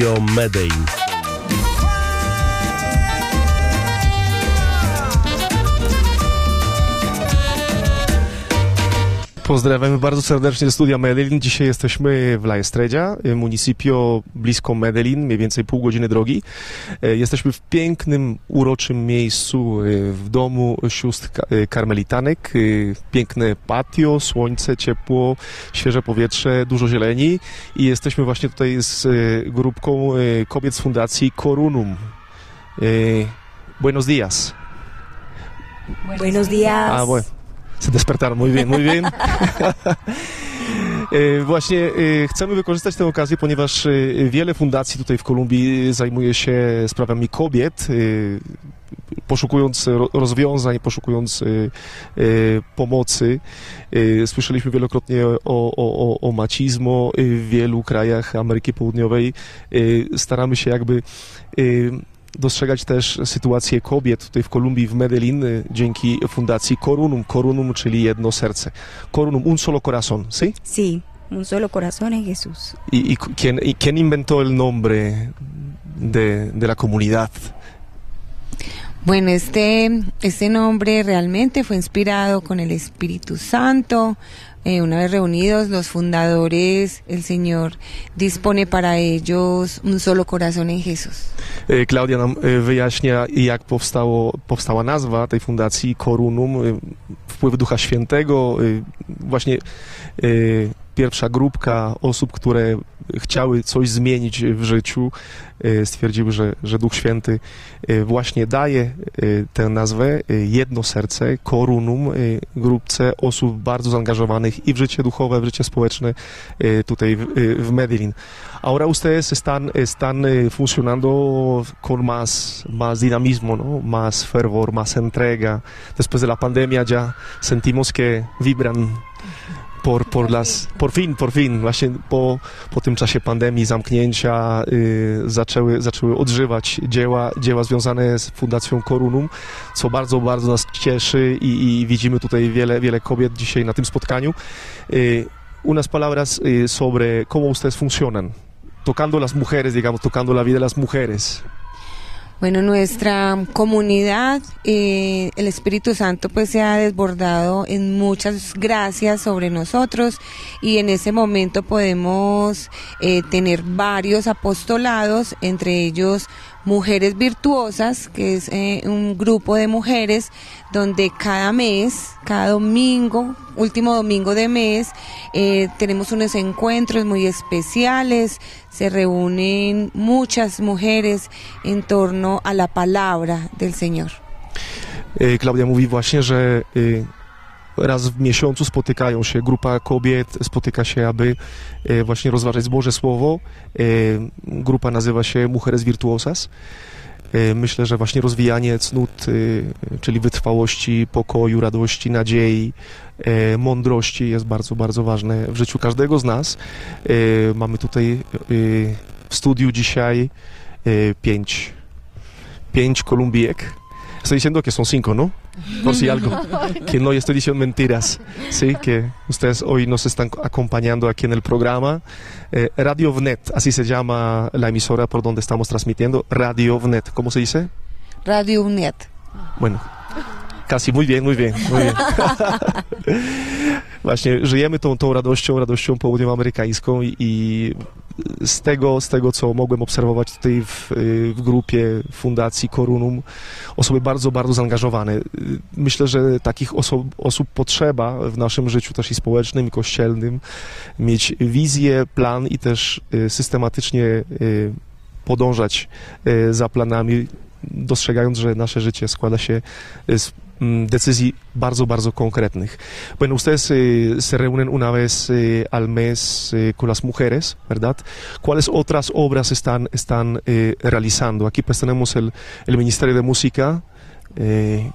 Radio Medei. Pozdrawiamy bardzo serdecznie ze studia Medellin. Dzisiaj jesteśmy w La Estrella, municipio blisko Medellin, mniej więcej pół godziny drogi. E, Jesteśmy w pięknym, uroczym miejscu e, w domu sióstr e, karmelitanek. Piękne patio, słońce, ciepło, świeże powietrze, dużo zieleni i jesteśmy właśnie tutaj z grupką kobiet z fundacji Corunum. Buenos días. Buenos días. A, bueno. Se despertaron, muy bien, muy bien. E, Właśnie e, chcemy wykorzystać tę okazję, ponieważ e, wiele fundacji tutaj w Kolumbii zajmuje się sprawami kobiet, e, poszukując ro- rozwiązań, poszukując e, e, pomocy. E, Słyszeliśmy wielokrotnie o, o, o, macizmo e, w wielu krajach Ameryki Południowej. E, Staramy się jakby e, dostrzegać też sytuację kobiet tutaj w Kolumbii, w Medellin, y, dzięki fundacji Corunum. Corunum, czyli jedno serce. Corunum, un solo corazón, ¿sí? Sí, un solo corazón en Jesús. ¿Y, y quién, y quién inventó el nombre de, de la comunidad? Bueno, este, este nombre realmente fue inspirado con el Espíritu Santo. Eh, una vez reunidos los fundadores, el Señor dispone para ellos un solo corazón en Jesús. Y, Klaudia nam y, wyjaśnia, jak powstało, powstała nazwa tej fundacji Corunum, y, wpływ Ducha Świętego, y, właśnie y, pierwsza grupka osób, które chciały coś zmienić w życiu, y, stwierdziły, że, że Duch Święty y, właśnie daje y, tę nazwę Jedno Serce, Corunum, y, grupce osób bardzo zaangażowanych i w życie duchowe, w życie społeczne tutaj w, w Medellin. Ahora ustedes están, están funcionando con más, más dinamismo, ¿no? más fervor, más entrega. Después de la pandemia ya sentimos que vibran por, por las, por fin, por fin, właśnie po, po tym czasie pandemii, zamknięcia y, zaczęły, zaczęły odżywać dzieła, dzieła związane z Fundacją Corunum, co bardzo, bardzo nas cieszy i, i widzimy tutaj wiele, wiele kobiet dzisiaj na tym spotkaniu. Y, unas palabras eh, sobre cómo ustedes funcionan, tocando las mujeres, digamos, tocando la vida de las mujeres. Bueno, nuestra comunidad, eh, el Espíritu Santo pues se ha desbordado en muchas gracias sobre nosotros y en ese momento podemos eh, tener varios apostolados, entre ellos Mujeres Virtuosas, que es eh, un grupo de mujeres donde cada mes, cada domingo, último domingo de mes, eh, tenemos unos encuentros muy especiales, se reúnen muchas mujeres en torno a la palabra del Señor. E, Klaudia mówi właśnie, że raz w miesiącu spotykają się, grupa kobiet spotyka się, aby e, właśnie rozważać Boże Słowo. E, Grupa nazywa się Mujeres Virtuosas. E, Myślę, że właśnie rozwijanie cnót, czyli wytrwałości, pokoju, radości, nadziei, mądrości jest bardzo, bardzo ważne w życiu każdego z nas. Mamy tutaj w studiu dzisiaj pięć, pięć Kolumbijek. Estoy diciendo que son cinco, ¿no? Por si algo. Que no estoy diciendo mentiras. Sí, que ustedes hoy nos están acompañando aquí en el programa. Eh, Radio VNET, así se llama la emisora por donde estamos transmitiendo. Radio VNET, ¿cómo se dice? Radio UNED. Bueno, casi muy bien, muy bien, muy bien. Właśnie żyjemy tą, tą radością, radością południowoamerykańską i, i z tego, z tego, co mogłem obserwować tutaj w, y, w grupie Fundacji Corunum, osoby bardzo, bardzo zaangażowane. Y, Myślę, że takich oso, osób potrzeba w naszym życiu też i społecznym, i kościelnym, mieć wizję, plan i też y, systematycznie podążać za planami, dostrzegając, że nasze życie składa się z decyzji bardzo, bardzo konkretnych. Bueno, ustedes eh, se reúnen una vez eh, al mes eh, con las mujeres, ¿verdad? ¿Cuáles otras obras están, están eh, realizando? Aquí pues tenemos el, el Ministerio de Música. eh,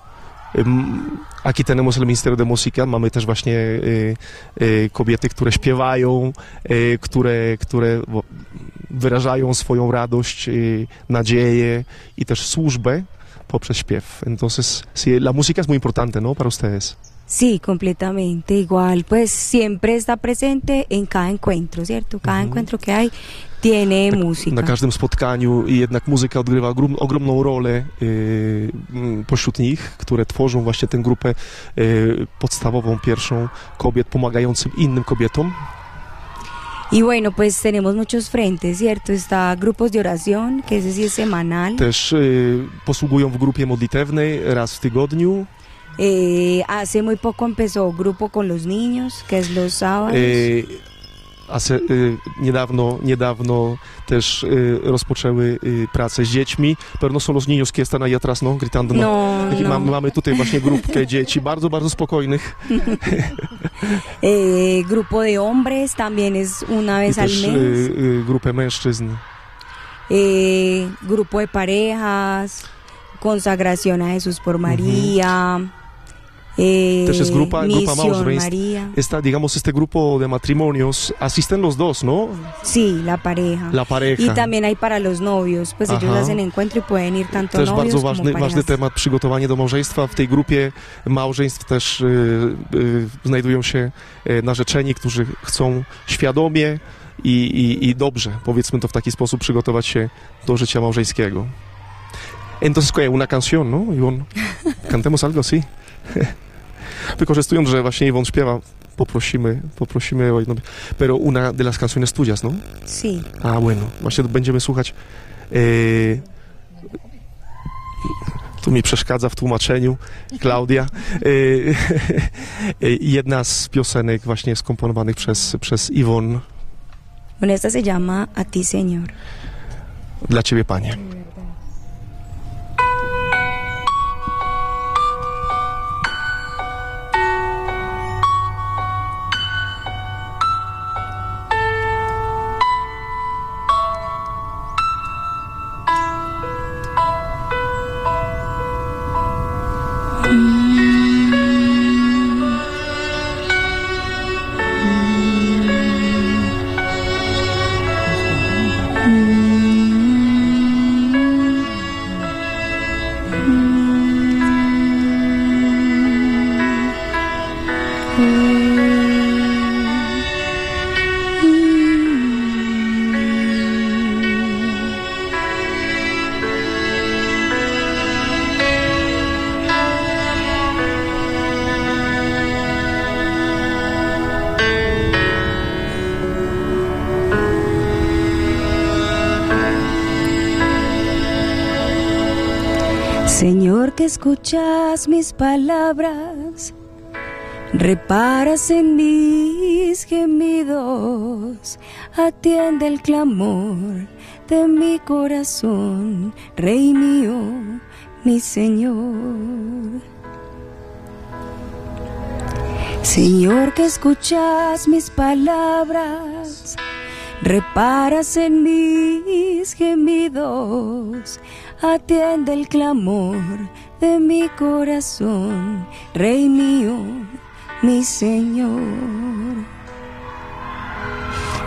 Aquí tenemos el Ministerio de Música, mamy też właśnie e, e, kobiety, które śpiewają, które, które wyrażają swoją radość, nadzieję i też służbę poprzez śpiew. Entonces, sí, la música es muy importante, ¿no? Para ustedes. Sí, completamente. Igual, pues siempre está presente en cada encuentro, ¿cierto? Cada encuentro que hay tiene na música. każdym spotkaniu i jednak muzyka odgrywa ogrom, ogromną rolę y, pośród nich, które tworzą właśnie tę grupę y, podstawową, pierwszą kobiet pomagającym innym kobietom. Y bueno, pues tenemos muchos frentes, ¿cierto? Está grupos de oración, que ese sí es semanal. Też y, posługują w grupie modlitewnej raz w tygodniu. Eh, hace muy poco empezó grupo con los niños, que es los sábados. Y, a se, y, niedawno, niedawno też y, rozpoczęły y, pracę z dziećmi. Pewno są los niños que están ahí atrás, no? Gritando. no? no, no. Mamy, mamy tutaj właśnie grupkę dzieci, bardzo, bardzo spokojnych. Eh, grupo de hombres también es una I vez al też mes. y, grupę mężczyzn. Eh, grupo de parejas, consagración a Jesús por María. Eh, jest grupa- grupa małżeństw. María. Esta, digamos, este grupo de matrimonios, asisten los dos, ¿no? Sí, la pareja. La pareja. Y también hay para los novios, pues ellos Ajá. hacen encuentro y pueden ir tanto Też novios bardzo como ważny, ważny temat, przygotowanie do małżeństwa. W tej grupie małżeństw też y, y, znajdują się y, narzeczeni, którzy chcą świadomie i, i, i dobrze, powiedzmy to w taki sposób, przygotować się do życia małżeńskiego. Entonces, ¿qué? Una canción, ¿no, Iwon? Cantemos algo así. Wykorzystując, że właśnie Iwon śpiewa, poprosimy, poprosimy o jedno... Pero una de las canciones tuyas, ¿no? Sí. A, bueno, właśnie będziemy słuchać. E, tu mi przeszkadza w tłumaczeniu Klaudia. E, e, jedna z piosenek właśnie skomponowanych przez, przez Iwon. Bueno, esta se llama A ti, Señor. Dla ciebie, panie. Señor, que escuchas mis palabras, reparas en mis gemidos, atiende el clamor de mi corazón, Rey mío, mi Señor. Señor, que escuchas mis palabras, reparas en mis gemidos, atiende el clamor de mi corazón, Rey mío, mi Señor.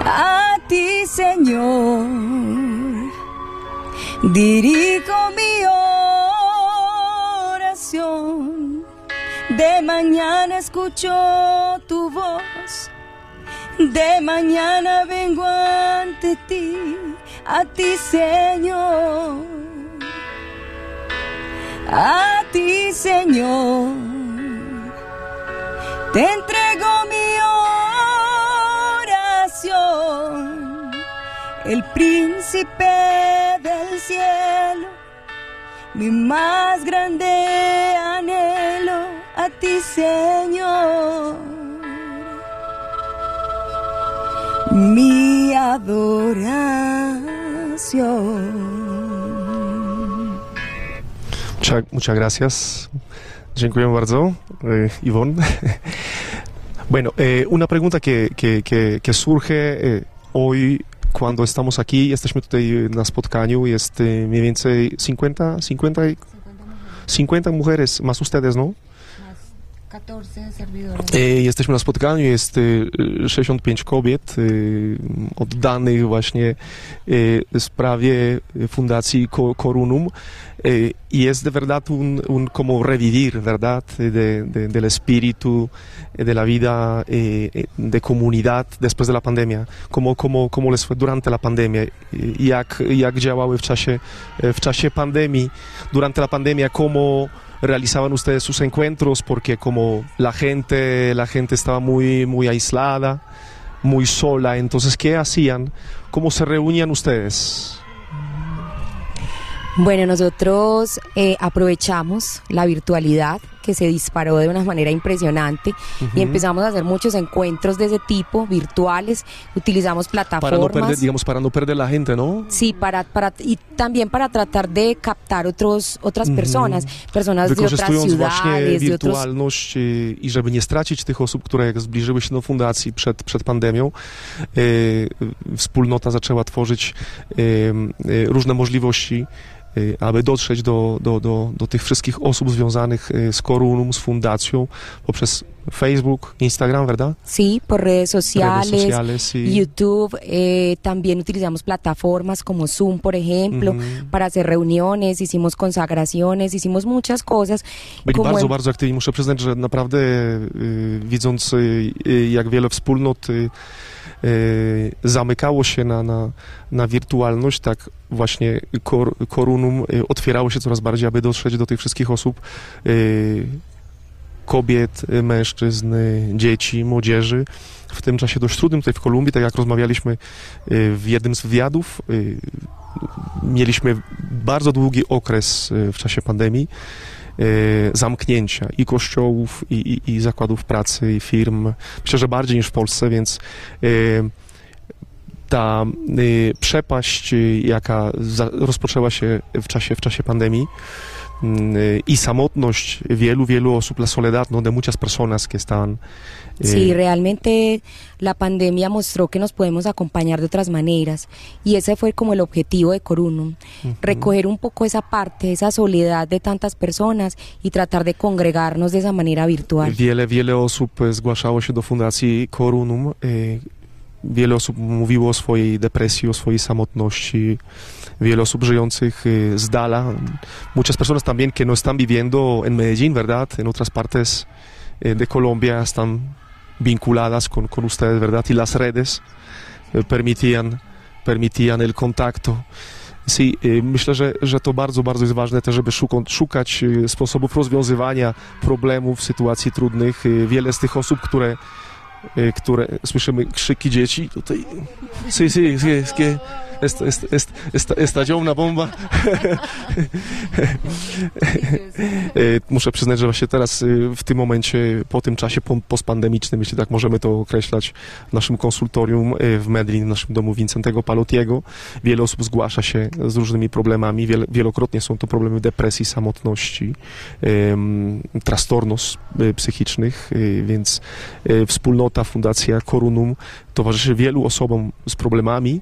A ti, Señor, dirijo mi oración. De mañana escucho tu voz. De mañana vengo ante ti, a ti Señor. A ti Señor. Te entrego mi oración. El príncipe del cielo. Mi más grande anhelo a ti Señor. Mi adoración. Muchas, gracias. Dziękuję bardzo, eh, Ivonne. bueno, eh, una pregunta que, que, surge eh, hoy cuando estamos aquí, jesteśmy tutaj na spotkaniu, jest mniej więcej 50, 50, 50 mujeres, más ustedes, ¿no? 14 servidores. E, Jesteśmy na spotkaniu, jest y, 65 kobiet y, oddanych właśnie y, sprawie Fundacji Co- Corunum. Y, Y es de verdad un, un como revivir, ¿verdad? De, de- del espíritu eh, de la vida eh, eh, de comunidad después de la pandemia. ¿Cómo, cómo, cómo les fue durante la pandemia? Y- Jak, jak działały w czasie, eh, w czasie pandemii? Durante la pandemia, ¿cómo realizaban ustedes sus encuentros? Porque como la gente, la gente estaba muy, muy aislada, muy sola, entonces, ¿qué hacían? ¿Cómo se reunían ustedes? Bueno, nosotros eh, aprovechamos la virtualidad que se disparó de una manera impresionante y empezamos a hacer muchos encuentros de ese tipo, virtuales, utilizamos Para no plataformas. perder, digamos, para no perder la gente, ¿no? Sí, para, para, y también para tratar de captar otros, otras personas, personas de otras ciudades, de otros... i żeby nie stracić tych osób, które jak zbliżyły się do fundacji przed, przed pandemią, y, y, wspólnota zaczęła tworzyć y, y, różne możliwości, y, aby dotrzeć do, do, do, do tych wszystkich osób związanych y, z Korunum, z fundacją poprzez Facebook, Instagram, ¿verdad? Sí, por redes sociales, Redes sociales y... YouTube, eh, también utilizamos plataformas como Zoom, por ejemplo, Mhm. para hacer reuniones, hicimos consagraciones, hicimos muchas cosas. Byli como bardzo, en- bardzo aktywni. Muszę przyznać, że naprawdę y, widząc y, y, jak wiele wspólnot zamykało się na, na, na wirtualność, tak właśnie kor, Korunum y, otwierało się coraz bardziej, aby dotrzeć do tych wszystkich osób, y, kobiet, y, mężczyzn, y, dzieci, młodzieży. W tym czasie dość trudnym tutaj w Kolumbii, tak jak rozmawialiśmy y, w jednym z wywiadów, y, mieliśmy bardzo długi okres y, w czasie pandemii zamknięcia i kościołów, i, i, i zakładów pracy, i firm. Myślę, że bardziej niż w Polsce, więc e, ta e, przepaść, jaka rozpoczęła się w czasie, w czasie pandemii i samotność wielu, wielu osób, la soledad no, de muchas personas que estaban e, Sí, realmente la pandemia mostró que nos podemos acompañar de otras maneras y ese fue como el objetivo de Corunum, ujú. recoger un poco esa parte, esa soledad de tantas personas y tratar de congregarnos de esa manera virtual. Wiele, wiele osób zgłaszało się do Fundacji Corunum. Wiele osób mówiło o swojej depresji, o swojej samotności. Wiele osób żyjących e, z dala. Muchas personas también que no están viviendo en Medellín, ¿verdad? En otras partes eh, de Colombia están vinculadas con, con ustedes, ¿verdad? Y las redes eh, permitían, permitían el contacto. Sí, y myślę, że, że to bardzo, bardzo jest ważne też, żeby szukać y, sposobów rozwiązywania problemów, sytuacji trudnych. Y, Wiele z tych osób, które, y, które słyszymy krzyki dzieci, tutaj... Sí, sí, sí, es que est, est, est, est, estalló una bomba. Y, Muszę przyznać, że właśnie teraz y, w tym momencie, po tym czasie po- postpandemicznym, jeśli tak możemy to określać, w naszym konsultorium y, w Medellin, w naszym domu Wincentego Palotiego, wiele osób zgłasza się z różnymi problemami. Wielokrotnie są to problemy depresji, samotności, trastornos psychicznych, więc wspólnota, fundacja Corunum towarzyszy wielu osobom z problemami.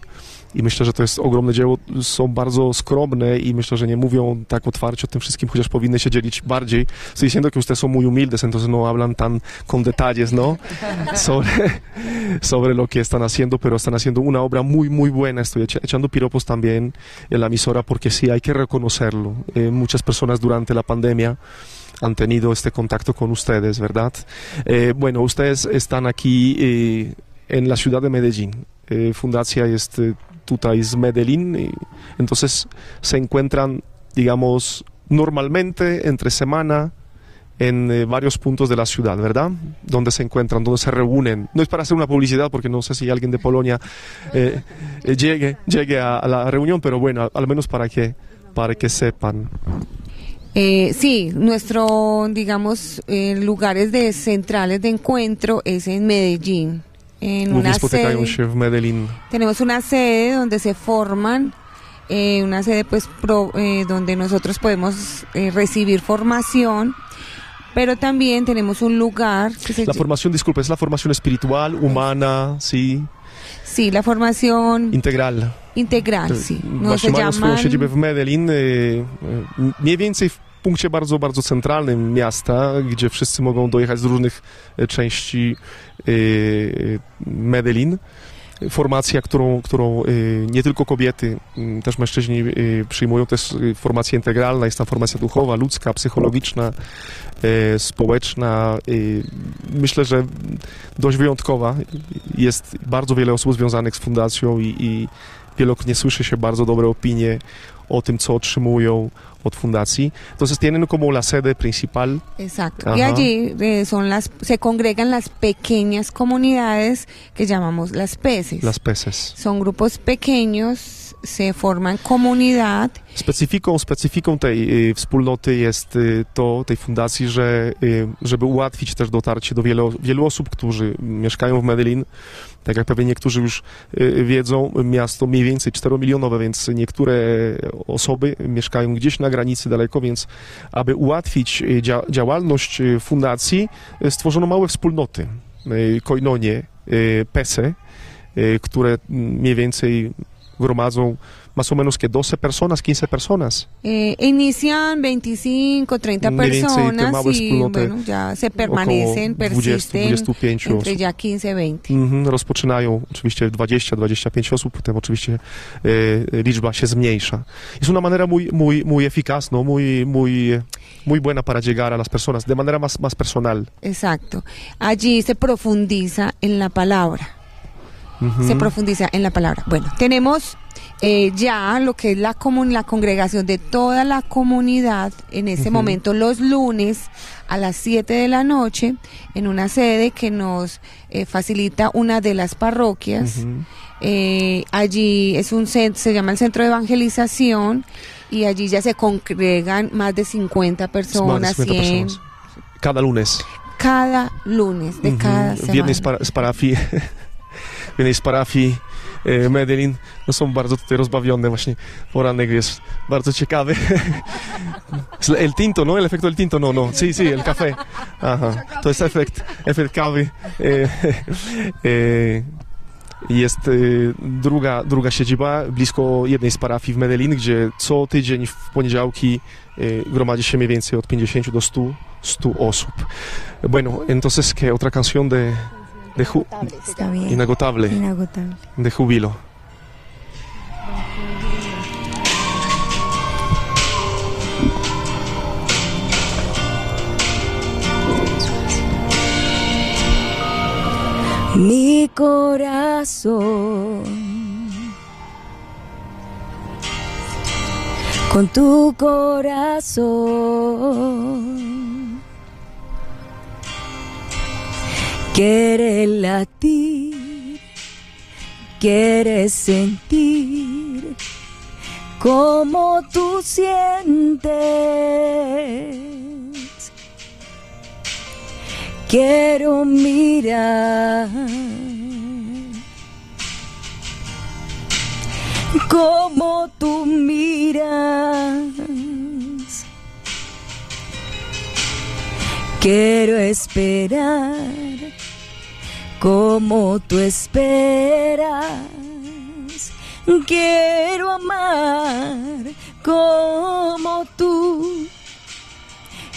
I myślę, że to jest ogromne dzieło. Są bardzo skromne i myślę, że nie mówią tak otwarcie o tym wszystkim, chociaż powinny się dzielić bardziej. Estoy diciendo que ustedes son muy humildes, entonces no hablan tan con detalles, ¿no? Sobre, sobre lo que están haciendo, pero están haciendo una obra muy, muy buena. Estoy echa- echando piropos también en la emisora porque sí, hay que reconocerlo. Eh, muchas personas durante la pandemia han tenido este contacto con ustedes, ¿verdad? Eh, bueno, ustedes están aquí eh, en la ciudad de Medellín. Eh, Fundacja tutaj z Medellín, y entonces se encuentran, digamos, normalmente entre semana en eh, varios puntos de la ciudad, ¿verdad? Donde se encuentran, donde se reúnen. No es para hacer una publicidad, porque no sé si alguien de Polonia eh, eh, llegue, llegue a, a la reunión, pero bueno, al menos para que, para que sepan. Eh, sí, nuestro, digamos, eh, lugares de centrales de encuentro es en Medellín. En una sede, Medellín. tenemos una sede donde se forman, eh, una sede pues pro- eh, donde nosotros podemos eh, recibir formación, pero también tenemos un lugar que se La formación, disculpe, es la formación espiritual, humana, sí, sí, la formación integral. integral, sí. No se llaman w y, y, Mniej więcej punkcie bardzo, bardzo centralnym miasta, gdzie wszyscy mogą dojechać z różnych e, części e, Medellin. Formacja, którą, którą e, nie tylko kobiety, też mężczyźni e, przyjmują, to jest e, formacja integralna, jest tam formacja duchowa, ludzka, psychologiczna, e, społeczna. e, Myślę, że dość wyjątkowa. Jest bardzo wiele osób związanych z fundacją i, i wielokrotnie słyszy się bardzo dobre opinie o tym, co otrzymują od fundacji. Entonces tienen como la sede principal. Exacto. Y Ajá. allí eh, son las, se congregan las pequeñas comunidades que llamamos las peces. Las Peces. Son grupos pequeños, se forman comunidad. Specyfiką, specyfiką tej y, wspólnoty jest y, to, tej fundacji, że y, żeby ułatwić też dotarcie do wielu, wielu osób, którzy mieszkają w Medellin, tak jak pewnie niektórzy już y, wiedzą, miasto mniej więcej 4-milionowe, więc niektóre osoby mieszkają gdzieś na granicy daleko, więc aby ułatwić y, dzia działalność y, fundacji, stworzono małe wspólnoty, koinonie, PESE, które mm, mniej więcej gromadzą más o menos que 12 personas, 15 personas. Eh, inician 25, 30 Mniej więcej te personas y bueno, ya se permanecen, około 20, persisten 25 entre osób. ya 15, 20. Mhm, rozpoczynają oczywiście 20-25 osób, potem oczywiście e, liczba się zmniejsza. Es una manera muy, muy, muy eficaz, ¿no? muy, muy, muy buena para llegar a las personas, de manera más, más personal. Exacto. Allí se profundiza en la palabra. Se profundiza en la palabra. Bueno, tenemos eh, ya lo que es la, comun- la congregación de toda la comunidad en ese momento los lunes a las 7 de la noche en una sede que nos eh, facilita una de las parroquias. Eh, allí es un centro, se llama el Centro de Evangelización y allí ya se congregan más de 50 Es más de personas, 50 100, personas. Cada lunes. cada lunes de cada semana. Z, para, z parafii, w jednej z parafii e, Medellin no są bardzo tutaj rozbawione właśnie. Poranek jest bardzo ciekawy. El tinto, ¿no? El efecto del tinto, no, no. Sí, sí, el café. Aha. To jest efekt, efekt kawy. E, e, jest druga, druga siedziba blisko jednej z parafii w Medellin, gdzie co tydzień w poniedziałki gromadzi się mniej więcej od 50 do 100, 100 osób. Bueno, entonces, ¿qué otra canción de, de ju- Está bien. Inagotable, Inagotable. de júbilo? Mi corazón con tu corazón quiere latir, quiere sentir como tú sientes. Quiero mirar como tú miras. Quiero esperar como tú esperas. Quiero amar como tú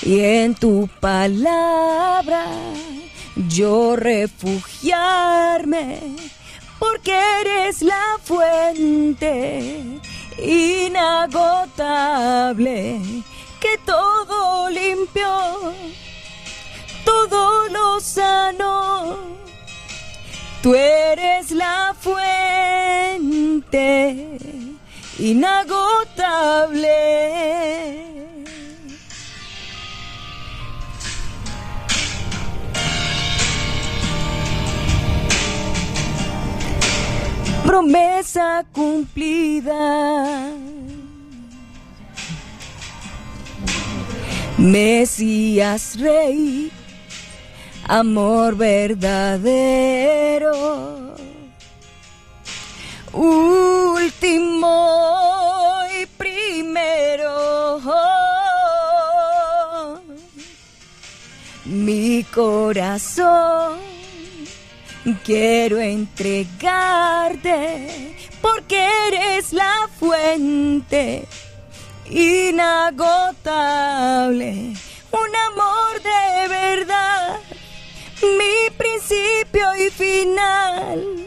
y en tu palabra yo refugiarme, porque eres la fuente inagotable que todo limpió, todo lo sanó. Tú eres la fuente inagotable. promesa cumplida. Mesías Rey, amor verdadero, último y primero. Mi corazón quiero entregarte porque eres la fuente inagotable, un amor de verdad, mi principio y final.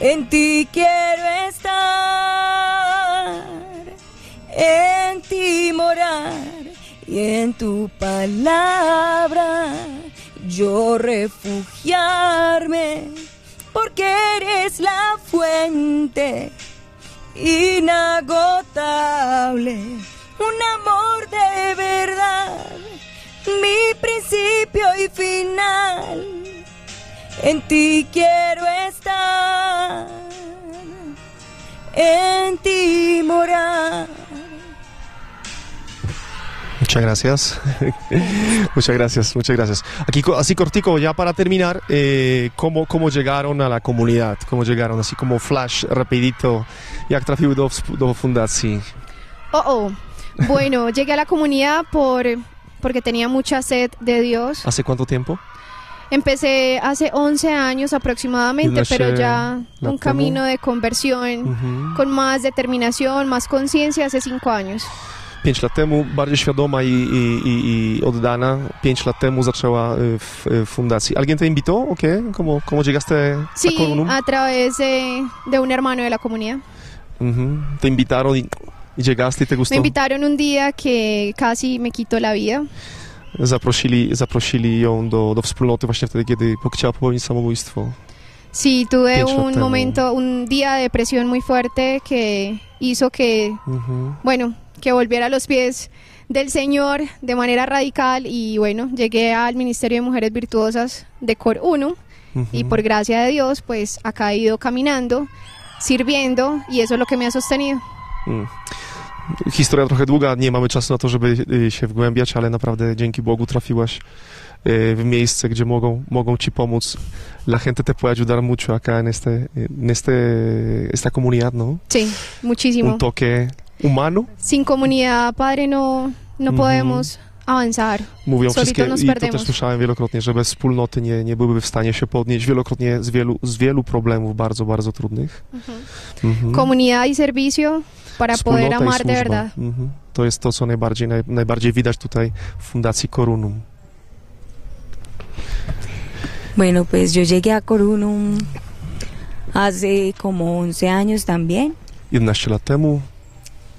En ti quiero estar, en ti morar. Y en tu palabra yo refugiarme, porque eres la fuente inagotable, un amor de verdad, mi principio y final. En ti quiero estar, en ti morar. Muchas gracias. muchas gracias, muchas gracias. Aquí, así cortico, ya para terminar, eh, ¿cómo, ¿cómo llegaron a la comunidad? ¿Cómo llegaron? Así como flash, rapidito, jak trafiły do, wsp- do fundacji? Oh, oh. Bueno, llegué a la comunidad por, porque tenía mucha sed de Dios. ¿Hace cuánto tiempo? Empecé hace 11 años aproximadamente, pero ya un camino de conversión con más determinación, más conciencia hace 5 años. Pięć lat temu, bardziej świadoma i, i, i, i oddana, pięć lat temu zaczęła w y, fundacji. ¿Alguien te invitó o qué? ¿Cómo, cómo llegaste a Sí, Corunum? a través de, de un hermano de la comunidad. Te invitaron y, y llegaste y te gustó. Me invitaron un día que casi me quitó la vida. Zaprosili, zaprosili ją do, do wspólnoty właśnie wtedy, kiedy chciała popełnić samobójstwo. Sí, tuve un momento, un día de depresión muy fuerte que hizo que Mhm. bueno, que volviera a los pies del Señor de manera radical y bueno, llegué al Ministerio de Mujeres Virtuosas de Cor 1 y Mhm. por gracia de Dios pues acá he ido caminando, sirviendo y eso es lo que me ha sostenido. Mm. Historia trochę długa, nie mamy czasu na to, żeby y, się wgłębiać, ale naprawdę dzięki Bogu trafiłaś y, w miejsce, gdzie mogą, mogą ci pomóc. La gente te puede ayudar mucho acá en, este, en este, esta comunidad, ¿no? Sí, muchísimo. Un toque humano, Sin comunidad, Padre, no, no podemos avanzar. mówią Solitos wszystkie, nos i to perdemos. też słyszałem wielokrotnie, że bez wspólnoty nie, nie byłyby w stanie się podnieść wielokrotnie z wielu, z wielu problemów bardzo, bardzo trudnych. Mhm. Comunidad y servicio para poder amar de verdad. Mhm. To jest to, co najbardziej, naj, najbardziej widać tutaj w Fundacji Korunum. Bueno, pues yo llegué a Corunum hace como 11 años también. 11 lat temu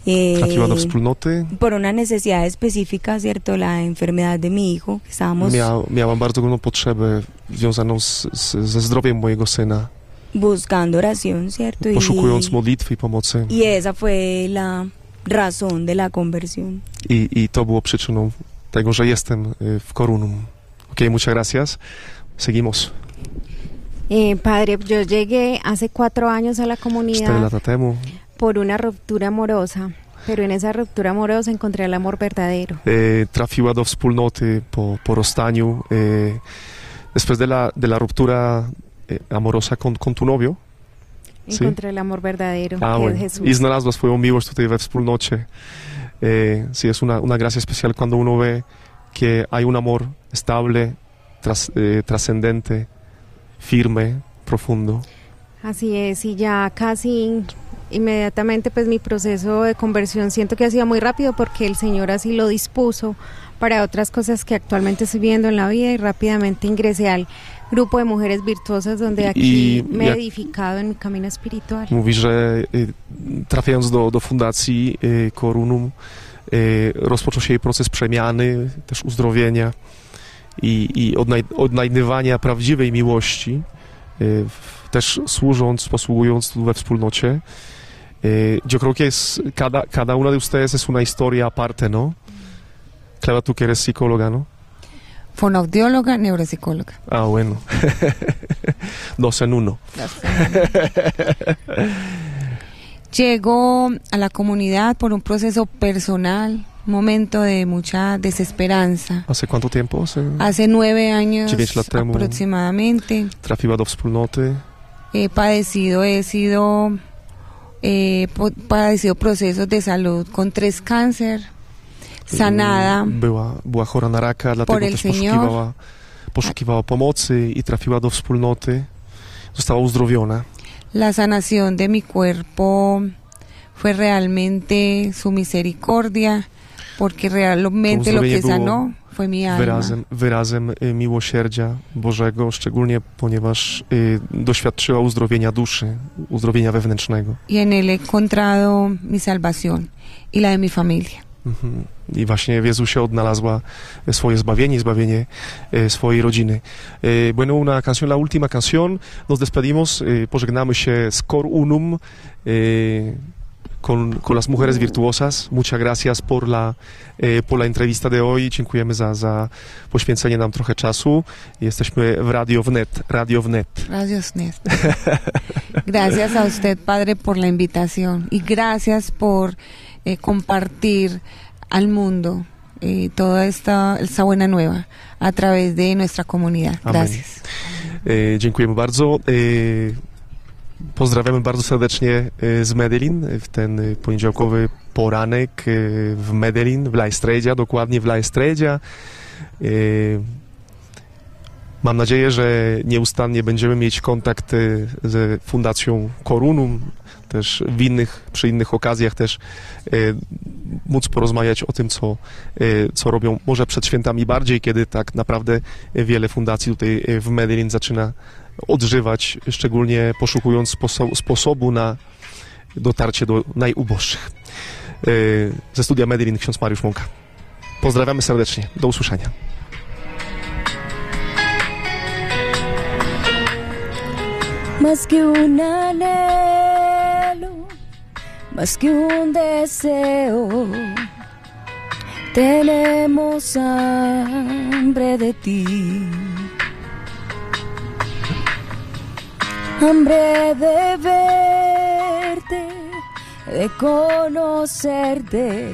eh, trafiła do wspólnoty. por una necesidad específica, ¿cierto? La enfermedad de mi hijo, estábamos Mia, miałam bardzo ogromną potrzebę związaną z, z, ze zdrowiem mojego syna, buscando oración, ¿cierto? poszukując Y, modlitwy i pomocy. y esa fue la razón de la conversión. I, I to było przyczyną tego, że jestem w Korunum. Ok, muchas gracias. Seguimos. Eh, padre, yo llegué hace cuatro años a la comunidad por una ruptura amorosa, pero en esa ruptura amorosa encontré el amor verdadero. eh, trafiła do wspólnoty po, po rozstaniu. Eh, después de la, de la ruptura eh, amorosa con, con tu novio, Sí. Encontré el amor verdadero, Ah, que bueno. es Jesús. I znalazła swoją miłość tutaj we wspólnocie. Eh, sí, es una, una gracia especial cuando uno ve que hay un amor estable, tras- eh, trascendente, firme, profundo. Así es, y ya casi inmediatamente pues mi proceso de conversión siento que ha sido muy rápido porque el Señor así lo dispuso para otras cosas que actualmente estoy viendo en la vida y rápidamente ingresé al grupo de mujeres virtuosas donde aquí Y- me jak- edificado en mi camino espiritual. Mówi, że y, trafiając do, do fundacji y, Korunum, y, rozpoczął się jej proces przemiany, też uzdrowienia i, i odnaj, odnajdywania prawdziwej miłości, y, w- też służąc, posługując we wspólnocie. Eh, yo creo que es, cada, cada una de ustedes es una historia aparte, ¿no? Clara, tú que eres psicóloga, ¿no? Fonoaudióloga, neuropsicóloga. Ah, bueno. Dos en uno. Llego a la comunidad por un proceso personal, un momento de mucha desesperanza. ¿Hace cuánto tiempo Hace nueve años aproximadamente trafiła do wspólnoty? he padecido, he sido eh, padecido procesos de salud con tres cáncer, sanada Była, była chora na raka, dlatego por el też Señor. poszukiwała, poszukiwała pomocy i trafiła do wspólnoty. Została uzdrowiona. la sanación de mi cuerpo fue realmente su misericordia, porque realmente lo que sanó alma. Wyrazem, wyrazem y, miłosierdzia Bożego, szczególnie ponieważ y, doświadczyła uzdrowienia duszy, uzdrowienia wewnętrznego. Y en él encontrado mi salvación y la de mi familia. Mhm. I właśnie w Jezusie odnalazła swoje zbawienie, zbawienie e, swojej rodziny. Bueno, una canción, la última canción. Nos despedimos, pożegnamy się z Cor Unum, con, con las mujeres virtuosas. Muchas gracias por la, e, por la entrevista de hoy. Dziękujemy za, za poświęcenie nam trochę czasu. Jesteśmy w Radio Wnet. Radio Wnet. Radio Wnet. gracias a usted, Padre, por la invitación y gracias por eh, compartir al mundo eh, toda esta, esta buena nueva a través de nuestra comunidad. Gracias. E, dziękujemy bardzo. Pozdrawiamy bardzo serdecznie e, z Medellin w ten e, poniedziałkowy poranek e, w Medellin, w La dokładnie w La Mam nadzieję, że nieustannie będziemy mieć kontakt z Fundacją Korunum, też w innych, przy innych okazjach też móc porozmawiać o tym, co, co robią może przed świętami bardziej, kiedy tak naprawdę wiele fundacji tutaj w Medellin zaczyna odżywać, szczególnie poszukując sposo- sposobu na dotarcie do najuboższych. E, Ze studia Medellin ksiądz Mariusz Mąka. Pozdrawiamy serdecznie. Do usłyszenia. Un anhelo, más que un deseo, tenemos hambre de ti. Hambre de verte, de conocerte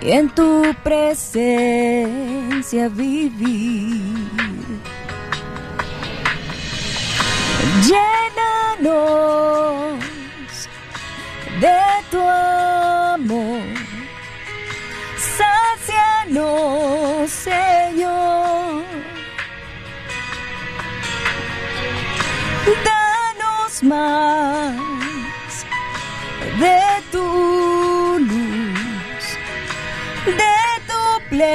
y en tu presencia vivir. Llénanos de tu amor, sácianos, Señor. Más de tu luz, de tu plenitud.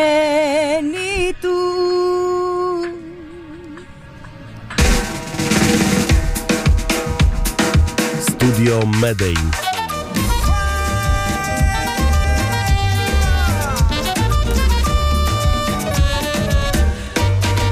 Studio Medellin.